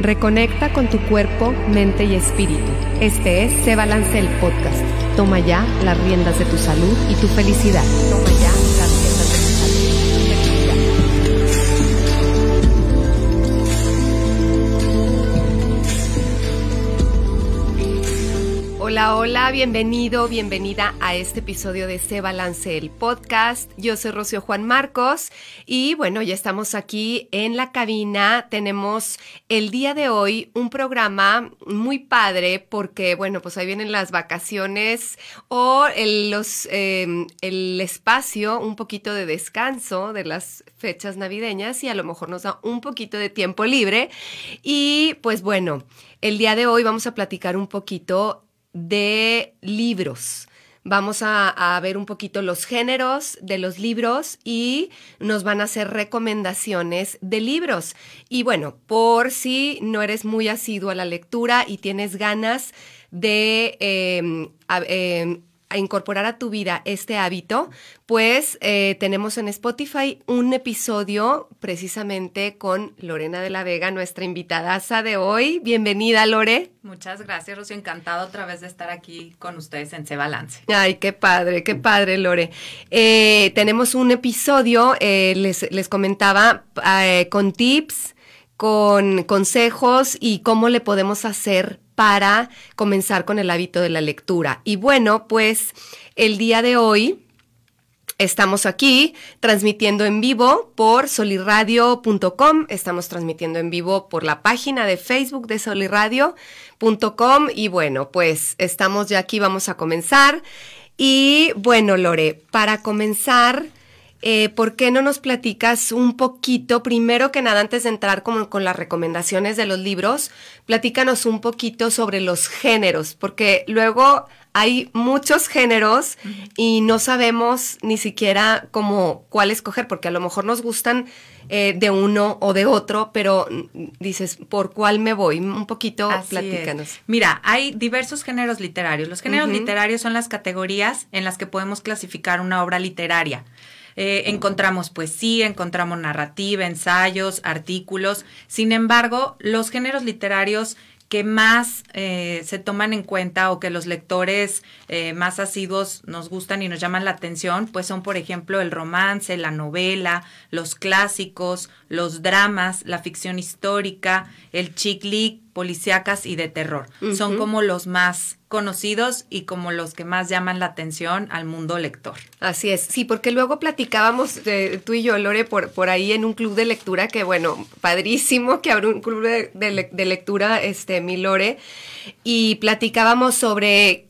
Reconecta con tu cuerpo, mente y espíritu. Este es Se Balance el Podcast. Toma ya las riendas de tu salud y tu felicidad. Toma Hola, bienvenido, bienvenida a este episodio de Se Balance el Podcast. Yo soy Rocío Juan Marcos y bueno, ya estamos aquí en la cabina. Tenemos el día de hoy un programa muy padre porque bueno, pues ahí vienen las vacaciones o el, los, eh, el espacio, un poquito de descanso de las fechas navideñas y a lo mejor nos da un poquito de tiempo libre. Y pues bueno, el día de hoy vamos a platicar un poquito de libros. Vamos a, ver un poquito los géneros de los libros y nos van a hacer recomendaciones de libros. Y bueno, por si no eres muy asiduo a la lectura y tienes ganas de eh, eh, a incorporar a tu vida este hábito, pues eh, tenemos en Spotify un episodio precisamente con Lorena de la Vega, nuestra invitada de hoy. Bienvenida, Lore. Muchas gracias, Rocío. Encantado otra vez de estar aquí con ustedes en Se Balance. Ay, qué padre, qué padre, Lore. Eh, tenemos un episodio, eh, les, les, comentaba, con tips, con consejos y cómo le podemos hacer para comenzar con el hábito de la lectura. Y bueno, pues el día de hoy estamos aquí transmitiendo en vivo por soliradio.com, estamos transmitiendo en vivo por la página de Facebook de soliradio.com y bueno, pues estamos ya aquí, vamos a comenzar. Y bueno, Lore, para comenzar... Eh, ¿por qué no nos platicas un poquito, primero que nada, antes de entrar con, con, las recomendaciones de los libros, platícanos un poquito sobre los géneros, porque luego hay muchos géneros uh -huh. y no sabemos ni siquiera cómo, cuál escoger, porque a lo mejor nos gustan eh, de uno o de otro, pero dices, ¿por cuál me voy? Un poquito, Así platícanos. Es. Mira, hay diversos géneros literarios. Los géneros uh -huh. literarios son las categorías en las que podemos clasificar una obra literaria. Eh, encontramos poesía, encontramos narrativa, ensayos, artículos. Sin embargo, los géneros literarios que más eh, se toman en cuenta o que los lectores eh, más asiduos nos gustan y nos llaman la atención, pues son, por ejemplo, el romance, la novela, los clásicos, los dramas, la ficción histórica, el chick policíacas y de terror. Uh -huh. Son como los más conocidos y como los que más llaman la atención al mundo lector. Así es, sí, porque luego platicábamos eh, tú y yo, Lore, por, por ahí en un club de lectura que, bueno, padrísimo que abrió un club de, de, de lectura, este, mi Lore, y platicábamos sobre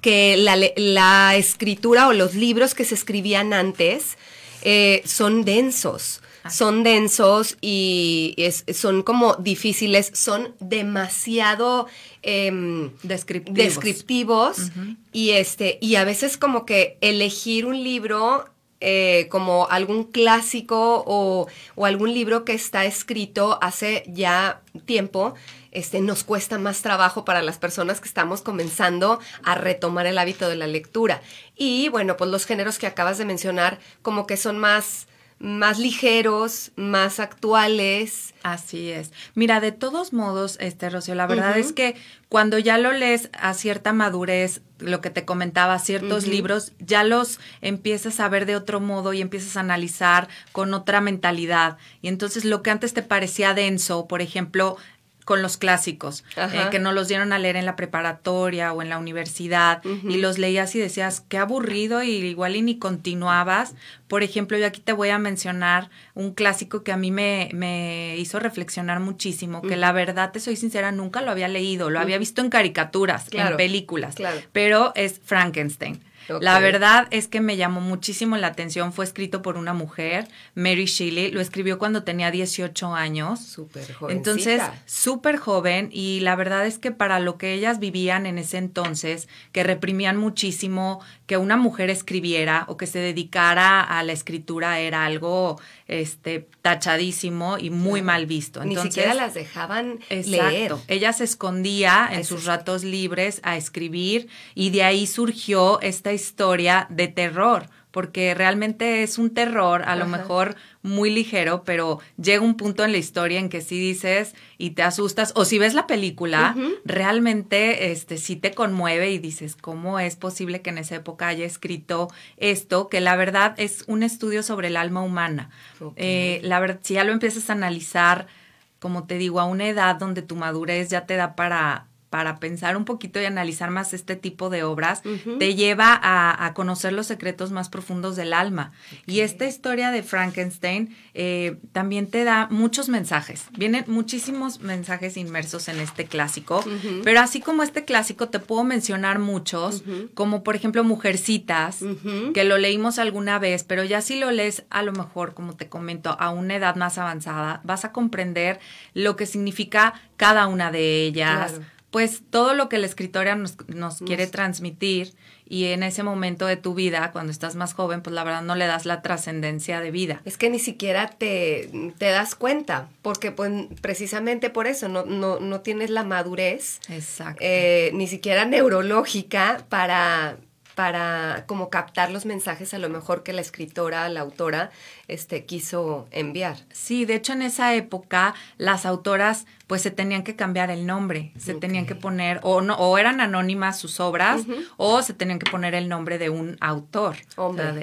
que la, la, escritura o los libros que se escribían antes eh, son densos son densos y es, son como difíciles, son demasiado eh, descriptivos, descriptivos uh -huh. y este y a veces como que elegir un libro eh, como algún clásico o, o, algún libro que está escrito hace ya tiempo, este, nos cuesta más trabajo para las personas que estamos comenzando a retomar el hábito de la lectura. Y bueno, pues los géneros que acabas de mencionar como que son más más ligeros, más actuales. Así es. Mira, de todos modos, este Rocío, la verdad uh -huh. es que cuando ya lo lees a cierta madurez, lo que te comentaba, ciertos uh -huh. libros, ya los empiezas a ver de otro modo y empiezas a analizar con otra mentalidad. Y entonces lo que antes te parecía denso, por ejemplo, con los clásicos, eh, que nos los dieron a leer en la preparatoria o en la universidad, uh -huh. y los leías y decías, qué aburrido, y igual y ni continuabas. Por ejemplo, yo aquí te voy a mencionar un clásico que a mí me, me hizo reflexionar muchísimo, que uh -huh. la verdad, te soy sincera, nunca lo había leído, lo había visto en caricaturas, claro, en películas, claro. pero es Frankenstein. Okay. La verdad es que me llamó muchísimo la atención. Fue escrito por una mujer, Mary Shelley. Lo escribió cuando tenía 18 años. Súper joven. Entonces, súper joven. Y la verdad es que para lo que ellas vivían en ese entonces, que reprimían muchísimo que una mujer escribiera o que se dedicara a la escritura, era algo este, tachadísimo y muy mal visto. Entonces, Ni siquiera las dejaban exacto, leer. Ella se escondía en sus ratos libres a escribir y de ahí surgió esta historia de terror porque realmente es un terror, a lo mejor muy ligero, pero llega un punto en la historia en que sí dices y te asustas, o si ves la película, realmente este sí te conmueve y dices, ¿cómo es posible que en esa época haya escrito esto? Que la verdad es un estudio sobre el alma humana. Eh, la verdad, si ya lo empiezas a analizar, como te digo, a una edad donde tu madurez ya te da para para pensar un poquito y analizar más este tipo de obras, te lleva a, conocer los secretos más profundos del alma. Y esta historia de Frankenstein eh, también te da muchos mensajes. Vienen muchísimos mensajes inmersos en este clásico, pero así como este clásico te puedo mencionar muchos, como por ejemplo Mujercitas, que lo leímos alguna vez, pero ya si lo lees a lo mejor, como te comento, a una edad más avanzada, vas a comprender lo que significa cada una de ellas pues todo lo que la escritora nos, nos, quiere transmitir y en ese momento de tu vida, cuando estás más joven, pues la verdad no le das la trascendencia de vida. Es que ni siquiera te, te das cuenta, porque pues precisamente por eso no, no, no tienes la madurez, eh, ni siquiera neurológica para para como captar los mensajes a lo mejor que la escritora, la autora, este, quiso enviar. Sí, de hecho en esa época las autoras pues se tenían que cambiar el nombre, se tenían que poner, o no, o eran anónimas sus obras, o se tenían que poner el nombre de un autor,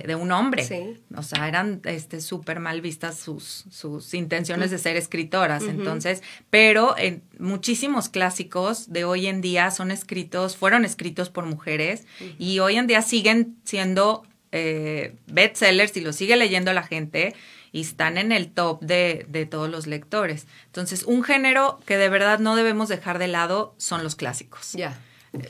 de, un hombre. O sea, eran este súper mal vistas sus, sus intenciones de ser escritoras. Entonces, pero en muchísimos clásicos de hoy en día son escritos, fueron escritos por mujeres, y hoy en día siguen siendo eh, bestsellers y lo sigue leyendo la gente y están en el top de, de, todos los lectores. Entonces, un género que de verdad no debemos dejar de lado son los clásicos. Ya.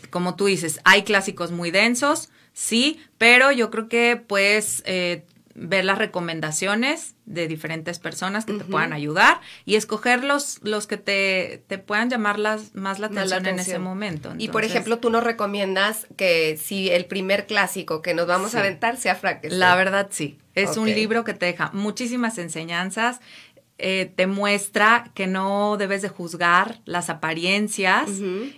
Como tú dices, hay clásicos muy densos, sí, pero yo creo que puedes eh, ver las recomendaciones de diferentes personas que te puedan ayudar y escoger los, los que te, te puedan llamar las, más la atención, en ese momento. y por ejemplo, tú nos recomiendas que si el primer clásico que nos vamos a aventar sea Frankenstein. La verdad, sí. Es un libro que te deja muchísimas enseñanzas. Eh, te muestra que no debes de juzgar las apariencias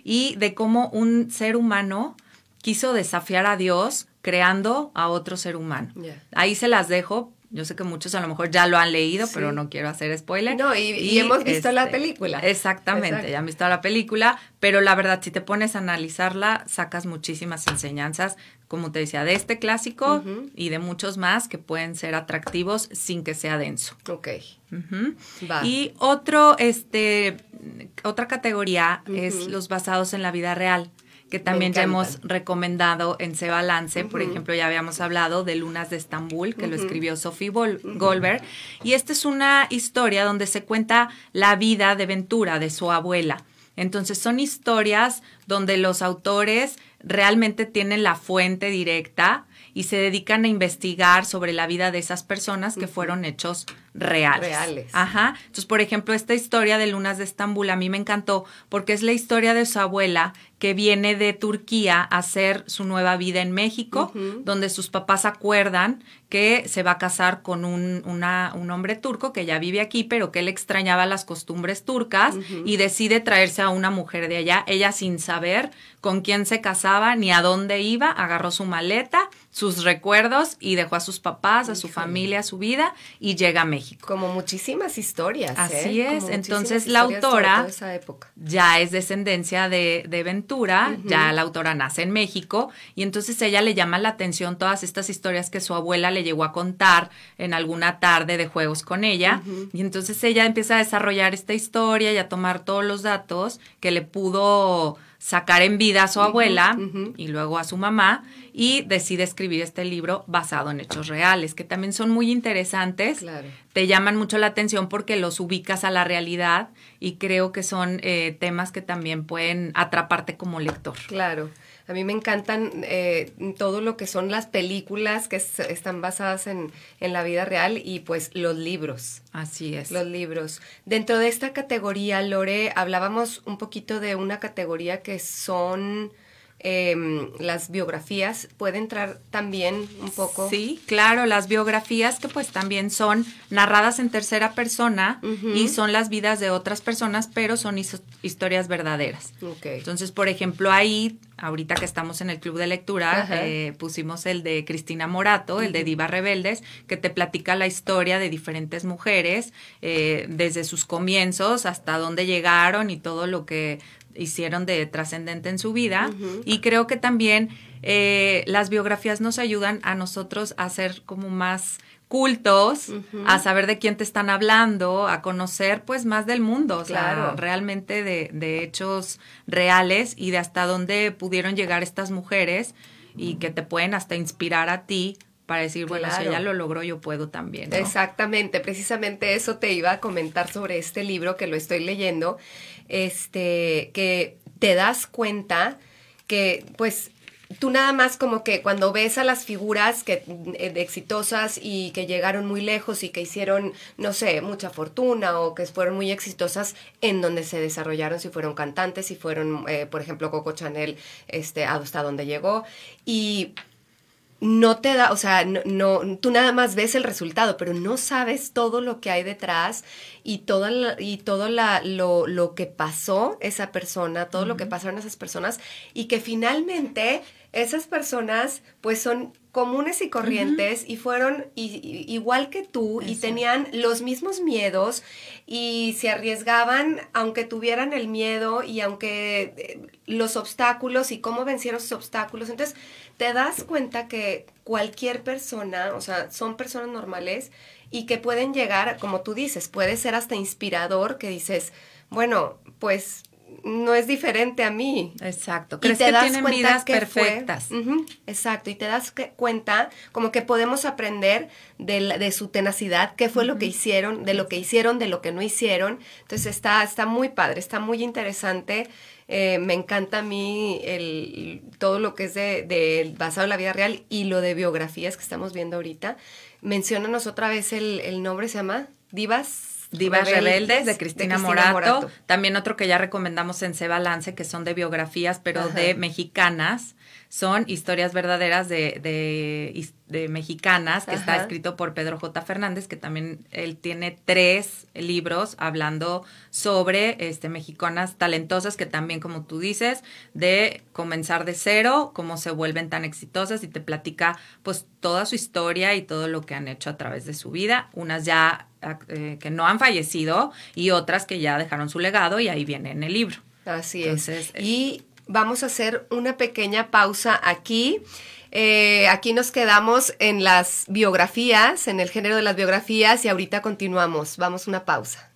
y de cómo un ser humano quiso desafiar a Dios creando a otro ser humano. Ahí se las dejo. Yo sé que muchos a lo mejor ya lo han leído, pero no quiero hacer spoiler. No, y, hemos visto la este, película. Exactamente, ya han visto la película, pero la verdad, si te pones a analizarla, sacas muchísimas enseñanzas, como te decía, de este clásico y de muchos más que pueden ser atractivos sin que sea denso. Ok. Y otro, este, otra categoría es los basados en la vida real que también ya hemos recomendado en Se Balance. Por ejemplo, ya habíamos hablado de Lunas de Estambul, que lo escribió Sophie Goldberg. Y esta es una historia donde se cuenta la vida de Ventura, de su abuela. Entonces son historias donde los autores realmente tienen la fuente directa y se dedican a investigar sobre la vida de esas personas que fueron hechos reales. Reales. Ajá. Entonces, por ejemplo, esta historia de Lunas de Estambul a mí me encantó porque es la historia de su abuela que viene de Turquía a hacer su nueva vida en México, donde sus papás acuerdan que se va a casar con un, una, un hombre turco que ya vive aquí, pero que él extrañaba las costumbres turcas y decide traerse a una mujer de allá, ella sin saber con quién se casaba ni a dónde iba, agarró su maleta, sus recuerdos y dejó a sus papás, a su familia, a su vida y llega a México. Como muchísimas historias. ¿eh? Así es. Entonces la autora ya es descendencia de, Ventura, ya la autora nace en México y entonces ella le llama la atención todas estas historias que su abuela le llegó a contar en alguna tarde de juegos con ella y entonces ella empieza a desarrollar esta historia y a tomar todos los datos que le pudo sacar en vida a su abuela y luego a su mamá y decide escribir este libro basado en hechos reales, que también son muy interesantes, te llaman mucho la atención porque los ubicas a la realidad y creo que son eh, temas que también pueden atraparte como lector. Claro. A mí me encantan eh, todo lo que son las películas que están basadas en, en, la vida real y pues los libros. Así es. Los libros. Dentro de esta categoría, Lore, hablábamos un poquito de una categoría que son em, las biografías, ¿puede entrar también un poco? Sí, claro, las biografías que pues también son narradas en tercera persona y son las vidas de otras personas, pero son historias verdaderas. Entonces, por ejemplo, ahí, ahorita que estamos en el club de lectura, eh, pusimos el de Cristina Morato, el de Diva Rebeldes, que te platica la historia de diferentes mujeres, eh, desde sus comienzos hasta dónde llegaron y todo lo que hicieron de trascendente en su vida. Y creo que también eh, las biografías nos ayudan a nosotros a ser como más cultos, a saber de quién te están hablando, a conocer pues más del mundo, o sea, realmente de, de, hechos reales y de hasta dónde pudieron llegar estas mujeres y que te pueden hasta inspirar a ti para decir, bueno, si ella lo logró, yo puedo también. Exactamente, precisamente eso te iba a comentar sobre este libro que lo estoy leyendo este, que te das cuenta que pues tú nada más como que cuando ves a las figuras que eh, exitosas y que llegaron muy lejos y que hicieron, no sé, mucha fortuna o que fueron muy exitosas en donde se desarrollaron, si fueron cantantes, si fueron, eh, por ejemplo, Coco Chanel, este, hasta donde llegó. Y no te da, o sea, no, tú nada más ves el resultado, pero no sabes todo lo que hay detrás y todo, y todo la, lo, lo, que pasó esa persona, todo lo que pasaron esas personas y que finalmente esas personas pues son comunes y corrientes y fueron igual que tú y tenían los mismos miedos y se arriesgaban aunque tuvieran el miedo y aunque eh, los obstáculos y cómo vencieron sus obstáculos. Entonces, te das cuenta que cualquier persona, o sea, son personas normales y que pueden llegar, como tú dices, puede ser hasta inspirador que dices, bueno, pues no es diferente a mí. Exacto. ¿Crees y te que das tienen vidas perfectas. exacto. Y te das cuenta como que podemos aprender de, de su tenacidad, qué fue lo que hicieron, de lo que hicieron, de lo que no hicieron. Entonces está, está muy padre, está muy interesante. Eh, me encanta a mí el, todo lo que es de, basado en la vida real y lo de biografías que estamos viendo ahorita. Menciónanos otra vez el, nombre, se llama Divas. Divas Rebeldes, de, Cristina, Morato. También otro que ya recomendamos en Se Balance, que son de biografías, pero de mexicanas son historias verdaderas de, de, mexicanas, que está escrito por Pedro J. Fernández, que también él tiene tres libros hablando sobre este, mexicanas talentosas, que también, como tú dices, de comenzar de cero, cómo se vuelven tan exitosas y te platica pues toda su historia y todo lo que han hecho a través de su vida. Unas ya eh, que no han fallecido y otras que ya dejaron su legado y ahí viene en el libro. Así es. Y vamos a hacer una pequeña pausa aquí. Eh, aquí nos quedamos en las biografías, en el género de las biografías y ahorita continuamos. Vamos a una pausa.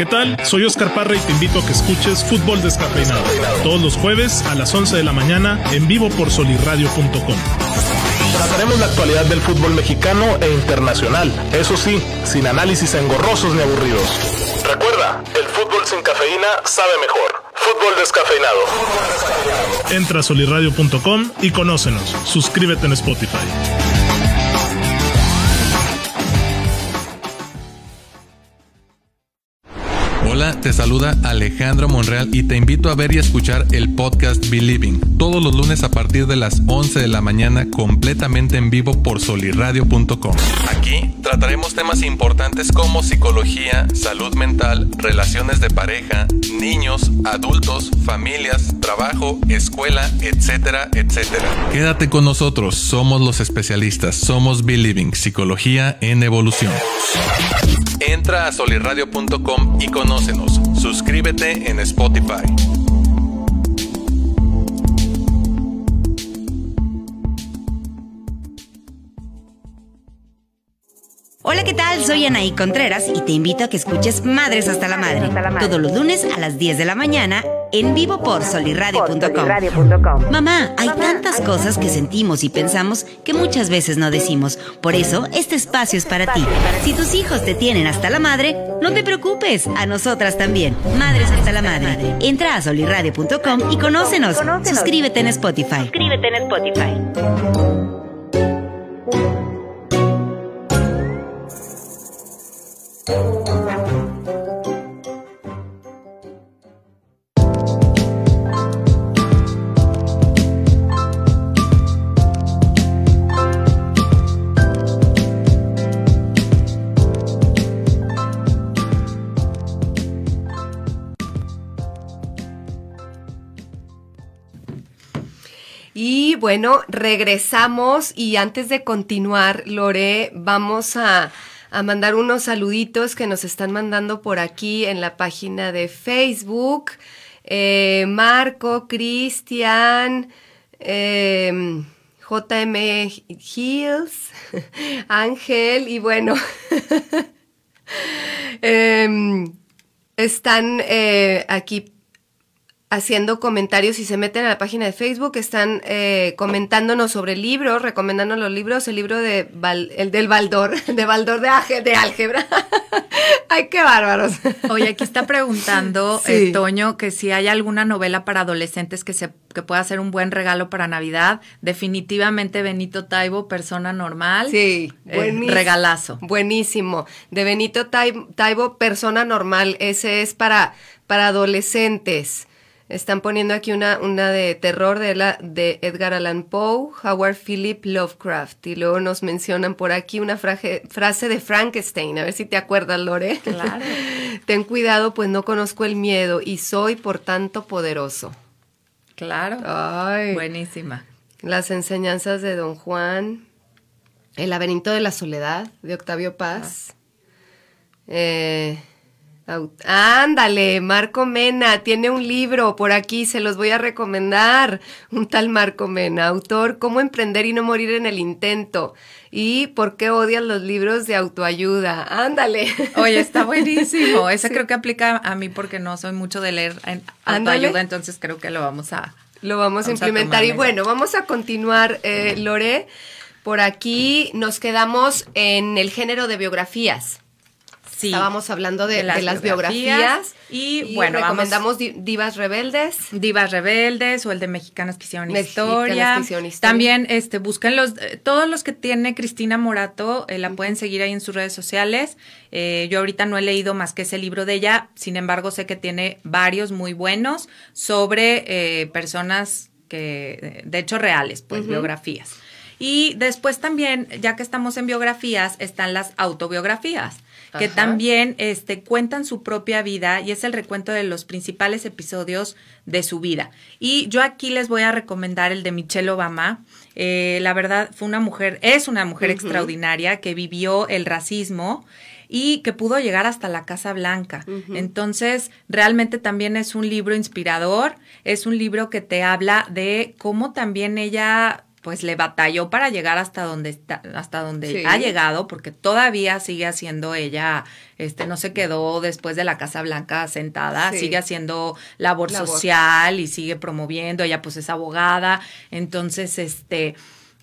¿Qué tal? Soy Oscar Parra y te invito a que escuches Fútbol Descafeinado todos los jueves a las 11 de la mañana en vivo por solirradio.com. Trataremos la actualidad del fútbol mexicano e internacional, eso sí, sin análisis engorrosos ni aburridos. Recuerda, el fútbol sin cafeína sabe mejor. Fútbol descafeinado. Entra a solirradio.com y conócenos. Suscríbete en Spotify. Hola, te saluda Alejandro Monreal y te invito a ver y escuchar el podcast Believing todos los lunes a partir de las 11 de la mañana completamente en vivo por solirradio.com. Aquí trataremos temas importantes como psicología, salud mental, relaciones de pareja, niños, adultos, familias, trabajo, escuela, etcétera, etcétera. Quédate con nosotros, somos los especialistas, somos Believing, psicología en evolución. Entra a solirradio.com y Suscríbete en Spotify. Tal? Soy Anaí Contreras y te invito a que escuches Madres hasta la Madre, todos los lunes a las 10 de la mañana en vivo por solirradio.com. Mamá, hay tantas cosas que sentimos y pensamos que muchas veces no decimos. Por eso, este espacio es para ti. Si tus hijos te tienen hasta la madre, no te preocupes, a nosotras también. Madres hasta la madre. Entra a solirradio.com y conócenos. Suscríbete en Spotify. Suscríbete en Spotify. Y bueno, regresamos y antes de continuar, Lore, vamos a mandar unos saluditos que nos están mandando por aquí en la página de Facebook. Eh, Marco, Cristian, eh, JM Hills, Ángel y bueno, em, están eh, aquí haciendo comentarios y se meten a la página de Facebook, están eh, comentándonos sobre el libro, recomendando los libros, el libro de el del Baldor, de Baldor de, de álgebra. Ay, qué bárbaros. Oye, aquí está preguntando eh, Toño que si hay alguna novela para adolescentes que se que pueda ser un buen regalo para Navidad. Definitivamente Benito Taibo, persona normal. Sí, eh, regalazo. Buenísimo. De Benito Taibo, persona normal. Ese es para para adolescentes. Están poniendo aquí una, una de terror de, la, de Edgar Allan Poe, Howard Philip Lovecraft. Y luego nos mencionan por aquí una frase de Frankenstein. A ver si te acuerdas, Lore. Claro. Ten cuidado, pues no conozco el miedo y soy por tanto poderoso. Claro. Ay. Buenísima. Las enseñanzas de Don Juan. El laberinto de la soledad, de Octavio Paz. Ah. Eh, Ándale, Marco Mena tiene un libro por aquí, se los voy a recomendar. Un tal Marco Mena, autor Cómo emprender y no morir en el intento. ¿Y por qué odian los libros de autoayuda? Ándale. Oye, está buenísimo. Ese creo que aplica a mí porque no soy mucho de leer en autoayuda, entonces creo que lo vamos a... Lo vamos, a implementar. y bueno, vamos a continuar, eh, Lore. Por aquí nos quedamos en el género de biografías. Estábamos hablando de, las, biografías, y, bueno, recomendamos Divas Rebeldes. Divas Rebeldes o el de Mexicanas que hicieron historia. También este busquen los eh, todos los que tiene Cristina Morato, eh, la pueden seguir ahí en sus redes sociales. Eh, yo ahorita no he leído más que ese libro de ella, sin embargo sé que tiene varios muy buenos sobre personas que de hecho reales, pues biografías. Y después también, ya que estamos en biografías, están las autobiografías que también este, cuentan su propia vida y es el recuento de los principales episodios de su vida. Y yo aquí les voy a recomendar el de Michelle Obama. Eh, la verdad, fue una mujer, es una mujer extraordinaria que vivió el racismo y que pudo llegar hasta la Casa Blanca. Entonces, realmente también es un libro inspirador, es un libro que te habla de cómo también ella pues le batalló para llegar hasta donde está, hasta donde ha llegado, porque todavía sigue haciendo ella, este, no se quedó después de la Casa Blanca sentada, sigue haciendo labor, labor, social y sigue promoviendo, ella pues es abogada, entonces este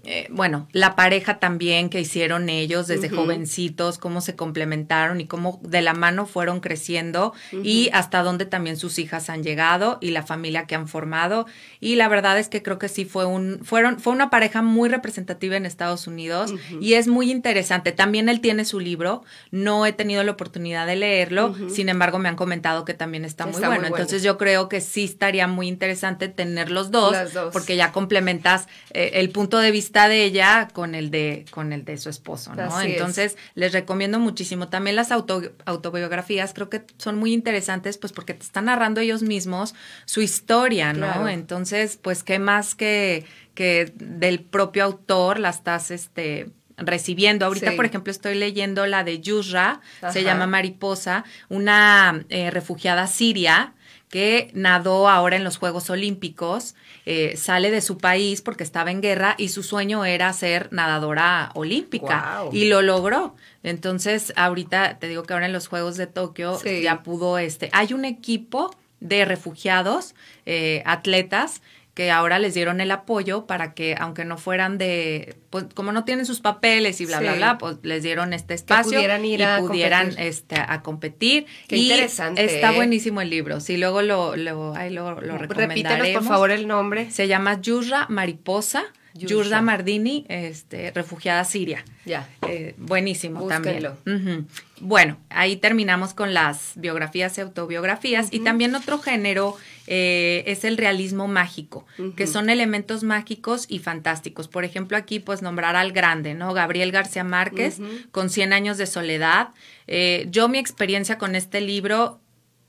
eh, bueno, la pareja también que hicieron ellos desde jovencitos, cómo se complementaron y cómo de la mano fueron creciendo y hasta dónde también sus hijas han llegado y la familia que han formado. Y la verdad es que creo que sí fue un, fueron, fue una pareja muy representativa en Estados Unidos y es muy interesante. También él tiene su libro, no he tenido la oportunidad de leerlo, sin embargo me han comentado que también está, muy, bueno. Entonces yo creo que sí estaría muy interesante tener los dos, porque ya complementas eh, el punto de vista de ella con el de, con el de su esposo, ¿no? Entonces, les recomiendo muchísimo. También las autobiografías creo que son muy interesantes, pues porque te están narrando ellos mismos su historia, ¿no? Entonces, pues, ¿qué más que, que del propio autor la estás, este, recibiendo. Ahorita, por ejemplo, estoy leyendo la de Yusra, se llama Mariposa, una eh, refugiada siria que nadó ahora en los Juegos Olímpicos, eh, sale de su país porque estaba en guerra y su sueño era ser nadadora olímpica. Y lo logró. Entonces, ahorita te digo que ahora en los Juegos de Tokio ya pudo, este, hay un equipo de refugiados, eh, atletas, que ahora les dieron el apoyo para que, aunque no fueran de, pues como no tienen sus papeles y bla, bla, bla, pues les dieron este espacio. Que pudieran ir y a pudieran competir. Este, a competir. Qué y interesante, Está ¿eh? buenísimo el libro. Sí, luego lo, lo, ahí lo, lo recomendaremos. Repítenos, por favor, el nombre. Se llama Yurra Mariposa. Yurda Mardini, este, refugiada siria. Ya. Eh, buenísimo Búsquenlo. también. Bueno, ahí terminamos con las biografías y autobiografías. Y también otro género eh, es el realismo mágico, que son elementos mágicos y fantásticos. Por ejemplo, aquí pues nombrar al grande, ¿no? Gabriel García Márquez, con 100 años de soledad. Eh, yo mi experiencia con este libro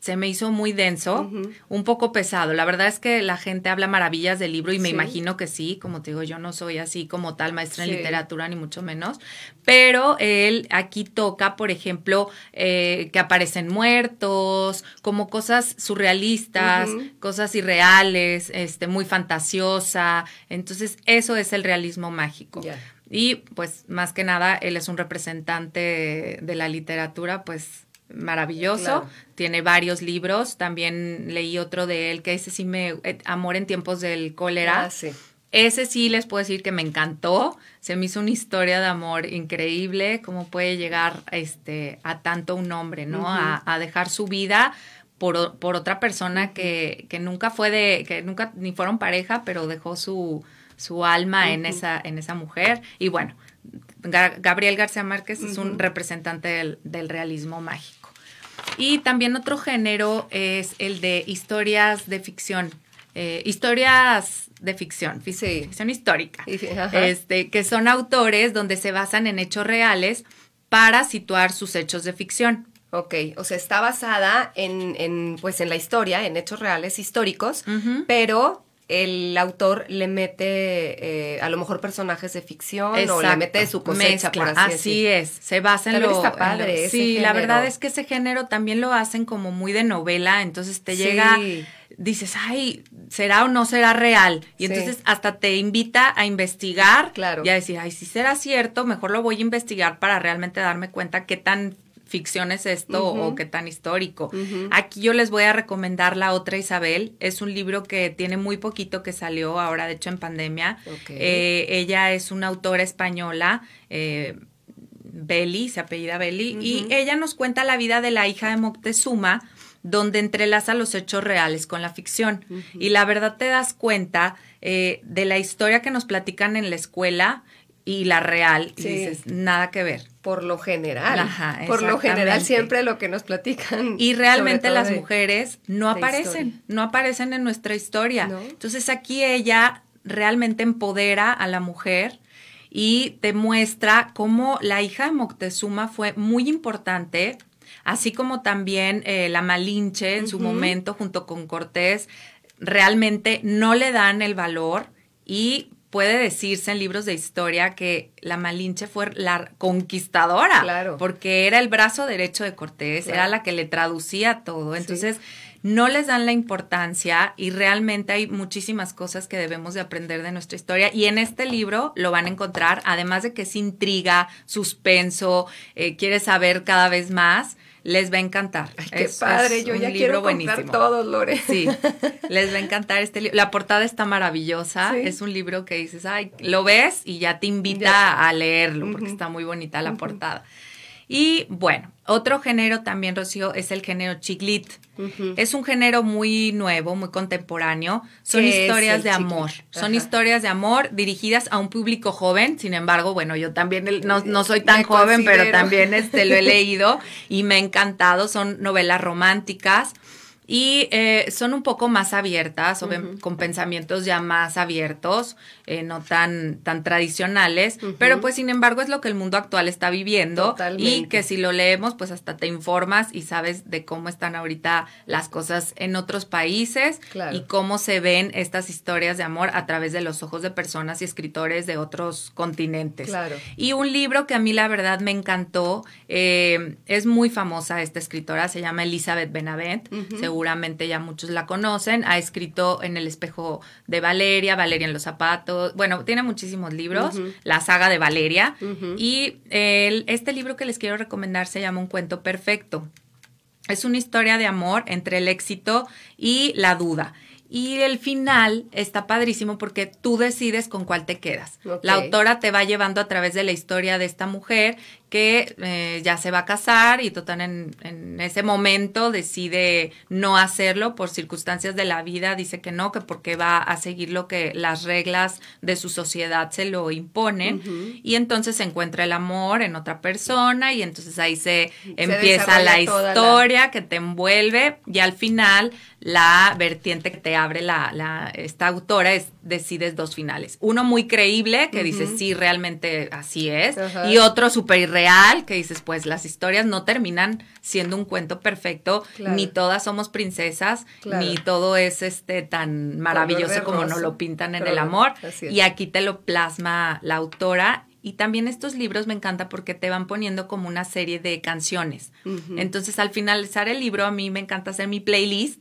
se me hizo muy denso, un poco pesado. La verdad es que la gente habla maravillas del libro y me imagino que sí, como te digo, yo no soy así como tal maestra en literatura, ni mucho menos, pero él aquí toca, por ejemplo, eh, que aparecen muertos, como cosas surrealistas, cosas irreales, este, muy fantasiosa. Entonces, eso es el realismo mágico. Y pues más que nada, él es un representante de la literatura, pues maravilloso. Tiene varios libros. También leí otro de él que ese sí me... Eh, Amor en tiempos del cólera. Ah, sí. Ese sí les puedo decir que me encantó. Se me hizo una historia de amor increíble. Cómo puede llegar este, a tanto un hombre, ¿no? a, dejar su vida por, por otra persona que, que, nunca fue de... que nunca ni fueron pareja, pero dejó su, su alma en, esa, en esa mujer. Y bueno, Gabriel García Márquez es un representante del, realismo mágico. Y también otro género es el de historias de ficción. Eh, historias de ficción, ficción histórica, este, que son autores donde se basan en hechos reales para situar sus hechos de ficción. Ok, o sea, está basada en, en pues en la historia, en hechos reales históricos, pero el autor le mete eh, a lo mejor personajes de ficción o le mete de su cosecha, por así, así es, se basa en lo, padre. sí, la verdad es que ese género también lo hacen como muy de novela, entonces te llega, dices, ay, será o no será real, y entonces hasta te invita a investigar claro. y a decir, ay, si será cierto, mejor lo voy a investigar para realmente darme cuenta qué tan ficción es esto o qué tan histórico. Aquí yo les voy a recomendar La otra Isabel. Es un libro que tiene muy poquito que salió ahora, de hecho, en pandemia. Eh, ella es una autora española. Eh, Belly, se apellida Belly, y ella nos cuenta la vida de la hija de Moctezuma, donde entrelaza los hechos reales con la ficción. Y la verdad te das cuenta eh, de la historia que nos platican en la escuela y la real, y dices, nada que ver por lo general. por lo general siempre lo que nos platican. Y realmente las mujeres no aparecen, no aparecen en nuestra historia. Entonces aquí ella realmente empodera a la mujer y te muestra cómo la hija de Moctezuma fue muy importante, así como también eh, la Malinche en su momento junto con Cortés, realmente no le dan el valor y puede decirse en libros de historia que la Malinche fue la conquistadora, claro. porque era el brazo derecho de Cortés, era la que le traducía todo. Entonces, no les dan la importancia y realmente hay muchísimas cosas que debemos de aprender de nuestra historia y en este libro lo van a encontrar, además de que es intriga, suspenso, eh, quiere saber cada vez más les va a encantar. qué padre, yo ya quiero comprar todos, Lore. Sí, les va a encantar este libro. La portada está maravillosa, es un libro que dices, ay, lo ves y ya te invita a leerlo, porque está muy bonita la portada. Y bueno, otro género también, Rocío, es el género chiclit. Es un género muy nuevo, muy contemporáneo. Son historias de amor. Son historias de amor dirigidas a un público joven. Sin embargo, bueno, yo también no, no soy tan joven, pero también este, lo he leído y me ha encantado. Son novelas románticas y eh, son un poco más abiertas, con pensamientos ya más abiertos, eh, no tan, tan tradicionales, pero pues sin embargo es lo que el mundo actual está viviendo. Y que si lo leemos pues hasta te informas y sabes de cómo están ahorita las cosas en otros países y cómo se ven estas historias de amor a través de los ojos de personas y escritores de otros continentes. Y un libro que a mí la verdad me encantó, eh, es muy famosa esta escritora, se llama Elizabeth Benavent, seguramente ya muchos la conocen, ha escrito en El espejo de Valeria, Valeria en los zapatos, bueno, tiene muchísimos libros, la saga de Valeria, y este libro que les quiero recomendar se llama Un cuento perfecto. Es una historia de amor entre el éxito y la duda. Y el final está padrísimo porque tú decides con cuál te quedas. La autora te va llevando a través de la historia de esta mujer que eh, ya se va a casar y total en, en, ese momento decide no hacerlo por circunstancias de la vida, dice que no, que porque va a seguir lo que las reglas de su sociedad se lo imponen. Y entonces se encuentra el amor en otra persona y entonces ahí se, empieza la historia que te envuelve y al final la vertiente que te abre la, la esta autora es decides dos finales. Uno muy creíble, que dice sí, realmente así es, y otro súper irreal real, que dices, pues las historias no terminan siendo un cuento perfecto, ni todas somos princesas, ni todo es este tan maravilloso como nos lo pintan en el amor. Y aquí te lo plasma la autora. Y también estos libros me encanta porque te van poniendo como una serie de canciones. Entonces, al finalizar el libro, a mí me encanta hacer mi playlist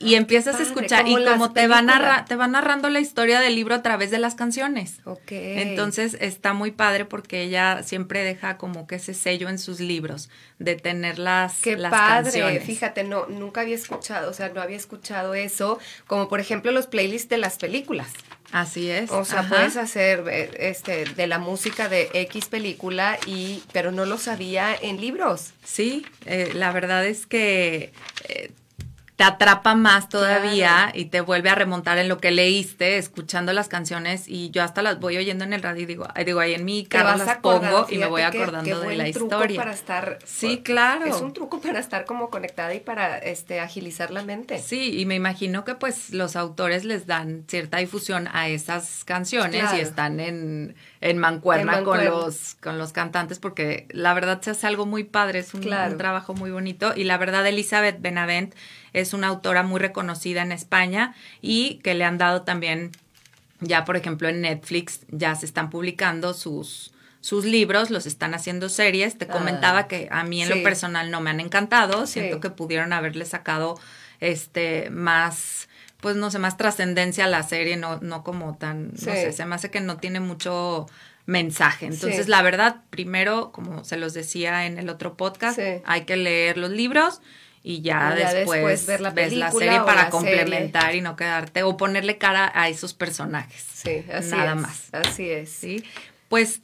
y empiezas a escuchar y como te va, narra, te va narrando la historia del libro a través de las canciones. Ok. Entonces está muy padre porque ella siempre deja como que ese sello en sus libros de tener las, Qué padre. Fíjate, no, nunca había escuchado, o sea, no había escuchado eso, como por ejemplo los playlists de las películas. Así es. O sea, puedes hacer eh, este de la música de X película y pero no lo sabía en libros. Sí, eh, la verdad es que eh, te atrapa más todavía y te vuelve a remontar en lo que leíste, escuchando las canciones y yo hasta las voy oyendo en el radio y digo, digo ahí en mi carro las pongo y me voy acordando de la historia. para estar Sí, claro. Es un truco para estar como conectada y para este agilizar la mente. Sí, y me imagino que pues los autores les dan cierta difusión a esas canciones y están en, en, mancuerna con los con los cantantes porque la verdad se hace algo muy padre, es un, un trabajo muy bonito. Y la verdad Elizabeth Benavent es una autora muy reconocida en España y que le han dado también, ya por ejemplo en Netflix, ya se están publicando sus, sus libros, los están haciendo series. Te ah, comentaba que a mí en lo personal no me han encantado, siento que pudieron haberle sacado este más pues no sé, más trascendencia a la serie, no, no como tan, no sé, se me hace que no tiene mucho mensaje. Entonces, la verdad, primero, como se los decía en el otro podcast, hay que leer los libros y ya, después, ver la ves la serie para complementar y no quedarte o ponerle cara a esos personajes. Sí, así Nada más. Así es. Sí. Pues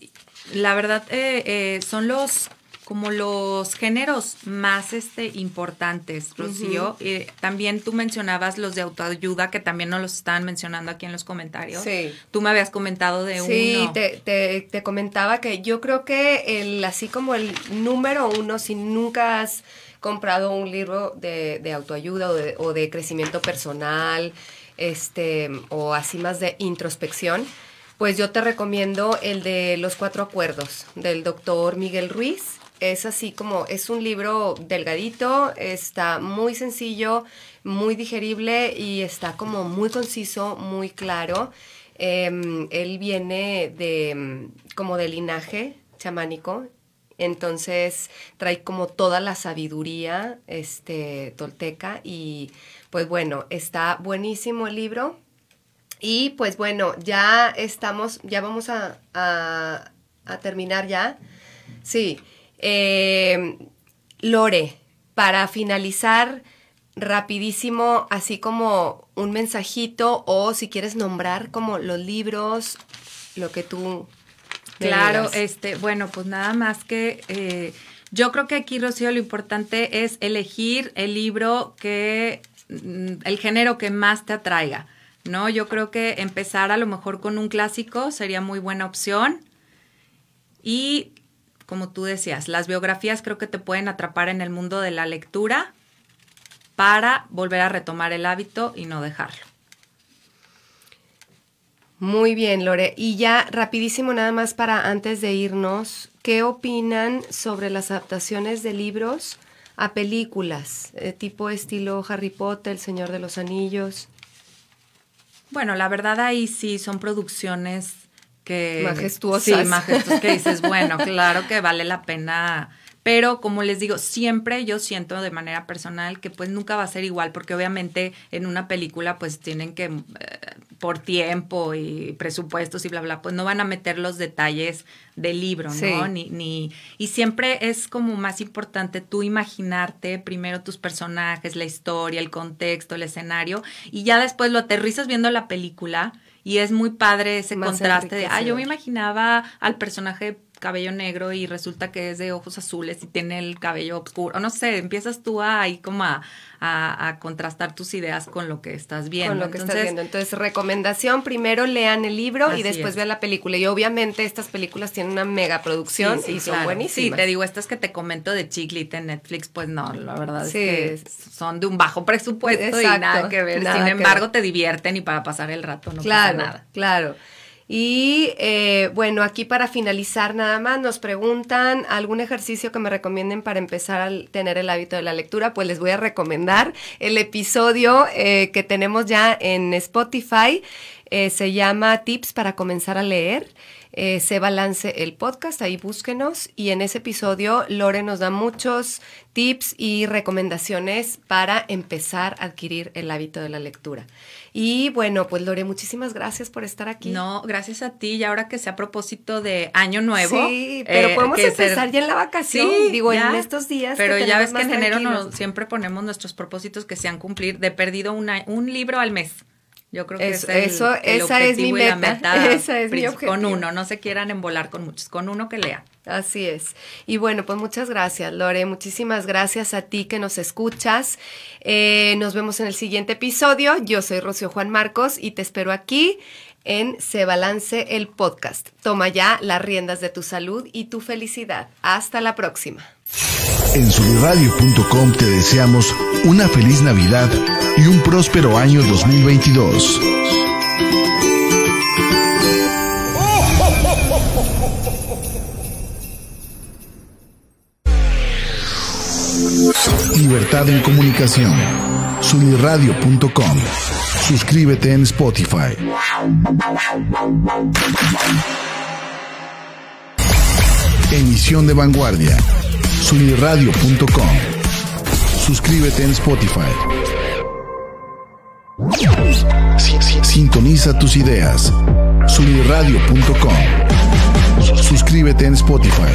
la verdad eh, eh, son los como los géneros más este, importantes, Rocío. Eh, también tú mencionabas los de autoayuda, que también nos los estaban mencionando aquí en los comentarios. Sí. Tú me habías comentado de uno. Sí, te, te, te, comentaba que yo creo que el así como el número uno, si nunca has comprado un libro de, de autoayuda o de, o de, crecimiento personal, este, o así más de introspección, pues yo te recomiendo el de Los Cuatro Acuerdos del doctor Miguel Ruiz. Es así como, es un libro delgadito, está muy sencillo, muy digerible y está como muy conciso, muy claro. Em, él viene de como de linaje chamánico entonces trae como toda la sabiduría este, tolteca y pues bueno, está buenísimo el libro. Y pues bueno, ya estamos, ya vamos a, a, terminar ya. Sí. Eh, Lore, para finalizar rapidísimo, así como un mensajito o si quieres nombrar como los libros, lo que tú Claro, este, bueno, pues nada más que eh, yo creo que aquí, Rocío, lo importante es elegir el libro que, mm, el género que más te atraiga, ¿no? Yo creo que empezar a lo mejor con un clásico sería muy buena opción. Y como tú decías, las biografías creo que te pueden atrapar en el mundo de la lectura para volver a retomar el hábito y no dejarlo. Muy bien, Lore. Y ya rapidísimo nada más para antes de irnos, ¿qué opinan sobre las adaptaciones de libros a películas, eh, tipo estilo Harry Potter, El Señor de los Anillos? Bueno, la verdad ahí sí son producciones que... Majestuosas. Sí, majestuosas, que dices, bueno, claro que vale la pena pero como les digo, siempre yo siento de manera personal que pues nunca va a ser igual, porque obviamente en una película pues tienen que, eh, por tiempo y presupuestos y bla, bla, pues no van a meter los detalles del libro, ¿no? Ni, ni, y siempre es como más importante tú imaginarte primero tus personajes, la historia, el contexto, el escenario, y ya después lo aterrizas viendo la película y es muy padre ese contraste de, ah, yo me imaginaba al personaje cabello negro y resulta que es de ojos azules y tiene el cabello oscuro. No sé, empiezas tú ahí como a, a, contrastar tus ideas con lo que estás viendo. Con lo que estás viendo. Entonces, recomendación, primero lean el libro y después vean la película. Y obviamente estas películas tienen una mega producción y son buenísimas. Sí, te digo, estas que te comento de Chiclit en Netflix, pues no, la verdad es que son de un bajo presupuesto y nada que ver. Sin embargo, te divierten y para pasar el rato no claro, pasa nada. Claro. Y eh, bueno, aquí para finalizar nada más nos preguntan algún ejercicio que me recomienden para empezar a tener el hábito de la lectura, pues les voy a recomendar el episodio eh, que tenemos ya en Spotify, eh, se llama Tips para comenzar a leer. Se balance el podcast, ahí búsquenos y en ese episodio Lore nos da muchos tips y recomendaciones para empezar a adquirir el hábito de la lectura. Y bueno, pues Lore, muchísimas gracias por estar aquí. No, gracias a ti. Y ahora que sea a propósito de Año Nuevo. Sí, pero eh, podemos empezar ya en la vacación. Sí, digo, en estos días. Pero ya ves que en enero siempre ponemos nuestros propósitos que sean cumplir de perdido una, un libro al mes. Yo creo que es eso, esa es mi meta. esa es mi objetivo. Con uno, no se quieran embolar con muchos, con uno que lea. Así es. Y bueno, pues muchas gracias, Lore. Muchísimas gracias a ti que nos escuchas. Eh, nos vemos en el siguiente episodio. Yo soy Rocío Juan Marcos y te espero aquí en Se Balance el Podcast. Toma ya las riendas de tu salud y tu felicidad. Hasta la próxima. En soliradio.com te deseamos una feliz Navidad y un próspero año 2022. Libertad en comunicación. Sunirradio.com. Suscríbete en Spotify. Emisión de vanguardia. Sunirradio.com. Suscríbete en Spotify. Sintoniza tus ideas. Sunirradio.com. Suscríbete en Spotify.